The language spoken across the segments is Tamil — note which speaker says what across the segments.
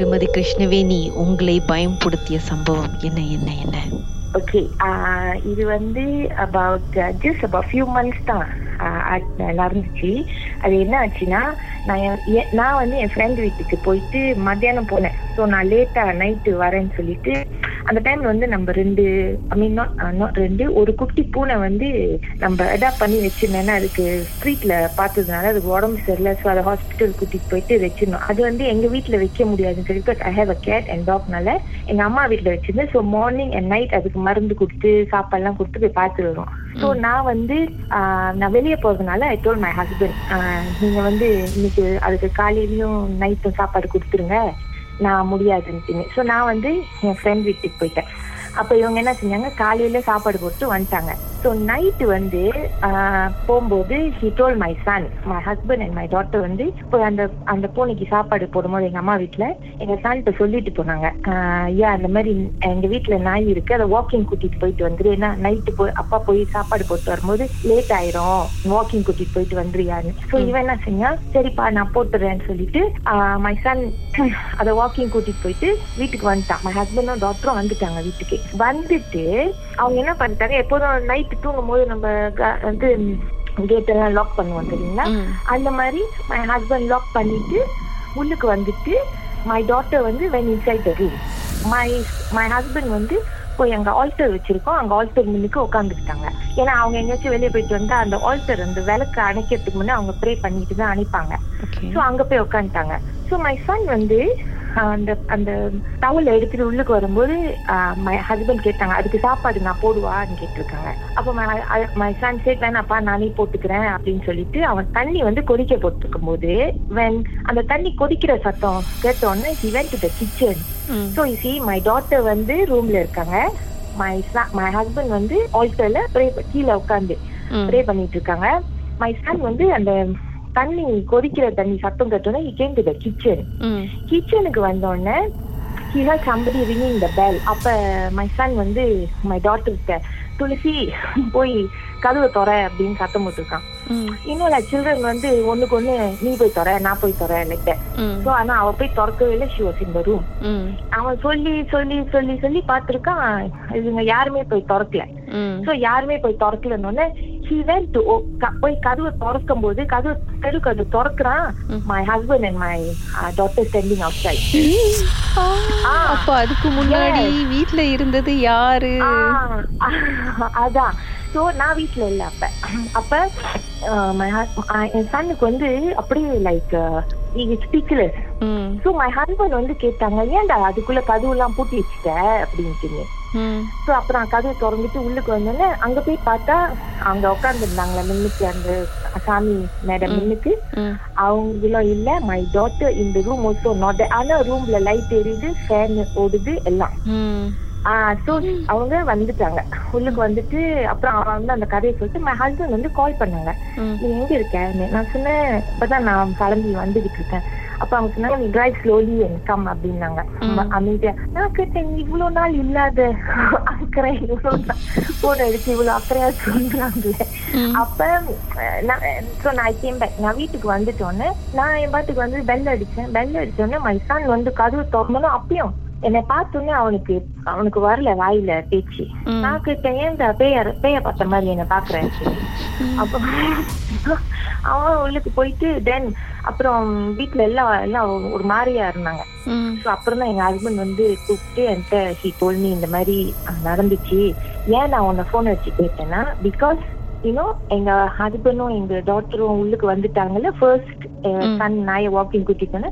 Speaker 1: திருமதி கிருஷ்ணவேணி உங்களை பயம்படுத்திய சம்பவம் என்ன என்ன என்ன?
Speaker 2: ஓகே இது வந்து about just about few months தான் நடந்துச்சு. அது என்ன ஆச்சுன்னா நான் என்- நான் வந்து என் ஃப்ரெண்ட் வீட்டுக்கு போயிட்டு மத்தியானம் போனேன். ஸோ நான் லேட்டாக நைட்டு வரேன்னு சொல்லிட்டு அந்த டைம்ல வந்து நம்ம ரெண்டு ஐ மீன் நாட் நாட் ரெண்டு ஒரு குட்டி பூனை வந்து நம்ம அடாப்ட் பண்ணி வச்சிருந்தேன்னா அதுக்கு ஸ்ட்ரீட்ல பார்த்ததுனால அதுக்கு உடம்பு சரியில்லை. ஸோ அதை ஹாஸ்பிட்டல் கூட்டிட்டு போயிட்டு வச்சிருந்தோம் அது வந்து எங்க வீட்ல வைக்க முடியாதுன்னு சொல்லி because I have a cat and டாக்னால எங்க அம்மா வீட்ல வச்சிருந்தேன். ஸோ மார்னிங் அண்ட் நைட் அதுக்கு மருந்து கொடுத்து சாப்பாடுலாம் கொடுத்து போய் பார்த்துட்டு வருவோம் ஸோ நான் வந்து ஆஹ், நான் வெளியே போறதுனால ஐ டோல் மை ஹஸ்பண்ட் நீங்க வந்து இன்னைக்கு அதுக்கு காலையிலயும் நைட்டும் சாப்பாடு கொடுத்துருங்க. நான் முடியாதுன்னு ஸோ நான் வந்து என் ஃப்ரெண்ட் வீட்டுக்கு போயிட்டேன். அப்போ இவங்க என்ன செஞ்சாங்க? காலையில சாப்பாடு போட்டு வந்துட்டாங்க. ஸோ நைட்டு வந்து போகும்போது he told my son my husband and my daughter வந்து இப்போ அந்த அந்த பூனைக்கு சாப்பாடு போடும்போது எங்க அம்மா வீட்ல எங்க சன்கிட்ட சொல்லிட்டு போனாங்க. ஐயா அந்த மாதிரி எங்க வீட்ல நாய் இருக்கு அதை வாக்கிங் கூட்டிட்டு போயிட்டு வந்துரு. ஏன்னா நைட்டு போய் அப்பா போய் சாப்பாடு போட்டு வரும்போது லேட் ஆயிரும். வாக்கிங் கூட்டிட்டு போயிட்டு வந்துருயான்னு. ஸோ இவன் என்ன செஞ்சா சரிப்பா நான் போட்டுறேன்னு சொல்லிட்டு மை சன் அதை வாக்கிங் கூட்டிட்டு போயிட்டு வீட்டுக்கு வந்துட்டான். மை ஹஸ்பண்டும் டாக்டரும் வந்துட்டாங்க வீட்டுக்கு. வந்துட்டு அவங்க என்ன பண்ணிட்டாங்க எப்போதும் நைட்டு தூங்கும் போது நம்ம வந்து கேட் எல்லாம் லாக் பண்ணுவோம் தெரியுங்களா?
Speaker 1: ம்.
Speaker 2: அந்த மாதிரி மை ஹஸ்பண்ட் லாக் பண்ணிட்டு உள்ளுக்கு வந்துட்டு மை டாட்டர் வந்து when inside the room my my husband வந்து போய் அங்க ஆல்டர் வச்சிருக்கோம். அங்க ஆல்டர் முன்னுக்கு உட்காந்துக்கிட்டாங்க ஏன்னா அவங்க எங்கேயாச்சும் வெளியே போயிட்டு வந்தா அந்த ஆல்டர் அந்த விளக்கு அணைக்கிறதுக்கு முன்னே அவங்க ப்ரே பண்ணிட்டு தான் அணைப்பாங்க. ஸோ அங்க போய் உட்காந்துட்டாங்க ஸோ மை சன் வந்து அந்த அந்த டவல் எடுத்துட்டு உள்ளுக்கு வரும்போது மை ஹஸ்பண்ட் கேட்டாங்க அதுக்கு சாப்பாடு நான் போடுவான்னு கேட்டிருக்காங்க அப்போ மை சன் சேட் வேணாப்பா நானே போட்டுக்கிறேன் அப்படின்னு சொல்லிட்டு அவன் தண்ணி வந்து கொதிக்க போட்டுருக்கும் போது when அந்த தண்ணி கொதிக்கிற சத்தம் கேட்டோன்னே he went to the kitchen
Speaker 1: ம்.
Speaker 2: ஸோ சி மை டாட்டர் வந்து ரூம்ல இருக்காங்க மை மை ஹஸ்பண்ட் வந்து ஆல்டர்ல ப்ரே கீழே உட்காந்து. ப்ரே பண்ணிட்டு இருக்காங்க மை சன் வந்து அந்த தண்ணி கொதிக்கிற தண்ணி சத்தம் கேட்டோன்னே he came to the kitchen
Speaker 1: ம்.
Speaker 2: கிச்சனுக்கு வந்தோடனே heard somebody ringing the bell அப்ப மை சன் வந்து மை டாட்டர்கிட்ட துளசி போய் கதவை தொற அப்படின்னு சத்தம் போட்டிருக்கான்
Speaker 1: ம்.
Speaker 2: இன்னும் சில்ட்ரன் வந்து ஒண்ணுக்கு ஒண்ணு நீ போய் தொற நான் போய் தொற லைட்ட. ஸோ ஆனா அவ போய் திறக்கவே இல்லை ஷி வாஸ் இந்த ரூம். அவன் சொல்லி சொல்லி சொல்லி சொல்லி பார்த்திருக்கான் இவங்க யாருமே போய் திறக்கல. சோ யாருமே போய் திறக்கலன்னு he went to o- க- போய் கதவை திறக்கும் போது கதவு தெரு கதவு திறக்கிறான். My husband and my daughter standing outside.
Speaker 1: அப்ப அதுக்கு முன்னாடி வீட்ல இருந்தது யாரு?
Speaker 2: அதான். சோ நான் வீட்ல இல்ல அப்ப. அப்ப hus- அஹ், என் சன்னுக்கு வந்து அப்படியே like speechless. So my. Husband வந்து கேட்டாங்க ஏன்டா அதுக்குள்ள கதவு எல்லாம் பூட்டி வச்சுட்ட? அப்படின்ட்டு. ஸோ அப்புறம் கதவை திறந்துட்டு உள்ளுக்கு வந்தோடனே அங்க போய் பார்த்தா அங்க உட்காந்துருந்தாங்களே மின்னுக்கு அந்த சாமி மேடம் மின்னுக்கு. அவங்களும் இல்ல மை டாட்டர் இந்த ரூம் ஆல்சோ நாட் ஆனா ரூம்ல லைட் எரியுது ஃபேன் ஓடுது எல்லாம். ஸோ அவங்க வந்துட்டாங்க. உள்ளுக்கு வந்துட்டு அப்புறம் அவன் வந்து அந்த கதையை சொல்லிட்டு மை ஹஸ்பண்ட் வந்து கால் பண்ணாங்க. நீ எங்க இருக்க? நான் சொன்னேன் இப்பதான் நான் கிளம்பி வந்துகிட்டு இருக்கேன். அப்ப அவங்க சொன்னாங்க நீ டிரைவ் ஸ்லோலி அண்ட் கம் அப்படின்னாங்க. அமைதியா நான் கேட்டேன் இவ்வளவு நாள் இல்லாத அக்கறை இவ்வளவு போன் அடிச்சு இவ்வளவு அக்கறையா சொல்றாங்க
Speaker 1: ம்.
Speaker 2: அப்ப நான் நான் கேம் பேக் நான் வீட்டுக்கு வந்துட்டோன்னே நான் என் பாட்டுக்கு வந்து பெல் அடிச்சேன். பெல் அடிச்சோடனே மை சன் வந்து கதவு திறந்தோன்னு அப்பயும் என்னை பார்த்தோன்னே அவனுக்கு அவனுக்கு வரல வாயில பேச்சு. நான் கேட்டேன் ஏன்டா பேய பேய பார்த்த மாதிரி என்ன பாக்குறேன் அப்ப அவன் உள்ளுக்கு போயிட்டு தென் அப்புறம் வீட்ல எல்லாம் எல்லாம் ஒரு மாதிரியா இருந்தாங்க. ஸோ அப்புறம் தான் எங்க ஹஸ்பண்ட் வந்து கூப்பிட்டு என்கிட்ட ஹி டோல் மீ இந்த மாதிரி நடந்துச்சு. ஏன் நான் உன்னை போன் வச்சு கேட்டேன்னா பிகாஸ் யூனோ எங்க ஹஸ்பண்டும் எங்க டாக்டரும் உள்ளுக்கு வந்துட்டாங்கல்ல ஃபர்ஸ்ட் சன் நாயை வாக்கிங் கூட்டிட்டு.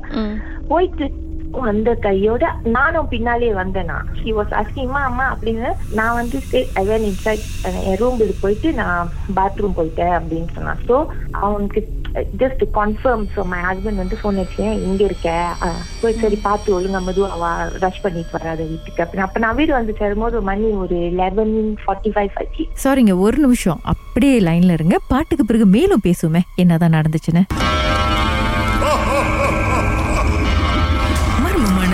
Speaker 2: போயிட்டு வந்த கையோட நானும் பின்னாலே வந்தேனா. ஷி வாஸ் அஸ்கிங்மா அம்மா அப்படின்னு நான் வந்து ஐ வேன் இன்சைட் என் ரூமுக்கு போயிட்டு நான் பாத்ரூம் போயிட்டேன் அப்படின்னு சொன்னான். ஸோ அவனுக்கு just confirm so my husband வந்து ஃபோன் வச்சேன் இங்க இருக்க? போய் சரி பார்த்து ஒழுங்கா மெதுவா ரஷ் பண்ணிட்டு வராத வீட்டுக்கு அப்படின்னு. அப்ப நான் வீடு வந்து சேரும்போது மணி ஒரு லெவன் ஃபார்ட்டி ஃபைவ் ஆச்சு
Speaker 3: சாரிங்க ஒரு நிமிஷம். அப்படியே லைன்ல இருங்க. பாட்டுக்கு பிறகு மேலும் பேசுவோமே. என்னதான் நடந்துச்சுன்னு.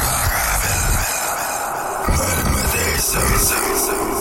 Speaker 3: I'm murder, murder, murder, murder, murder, murder, murder,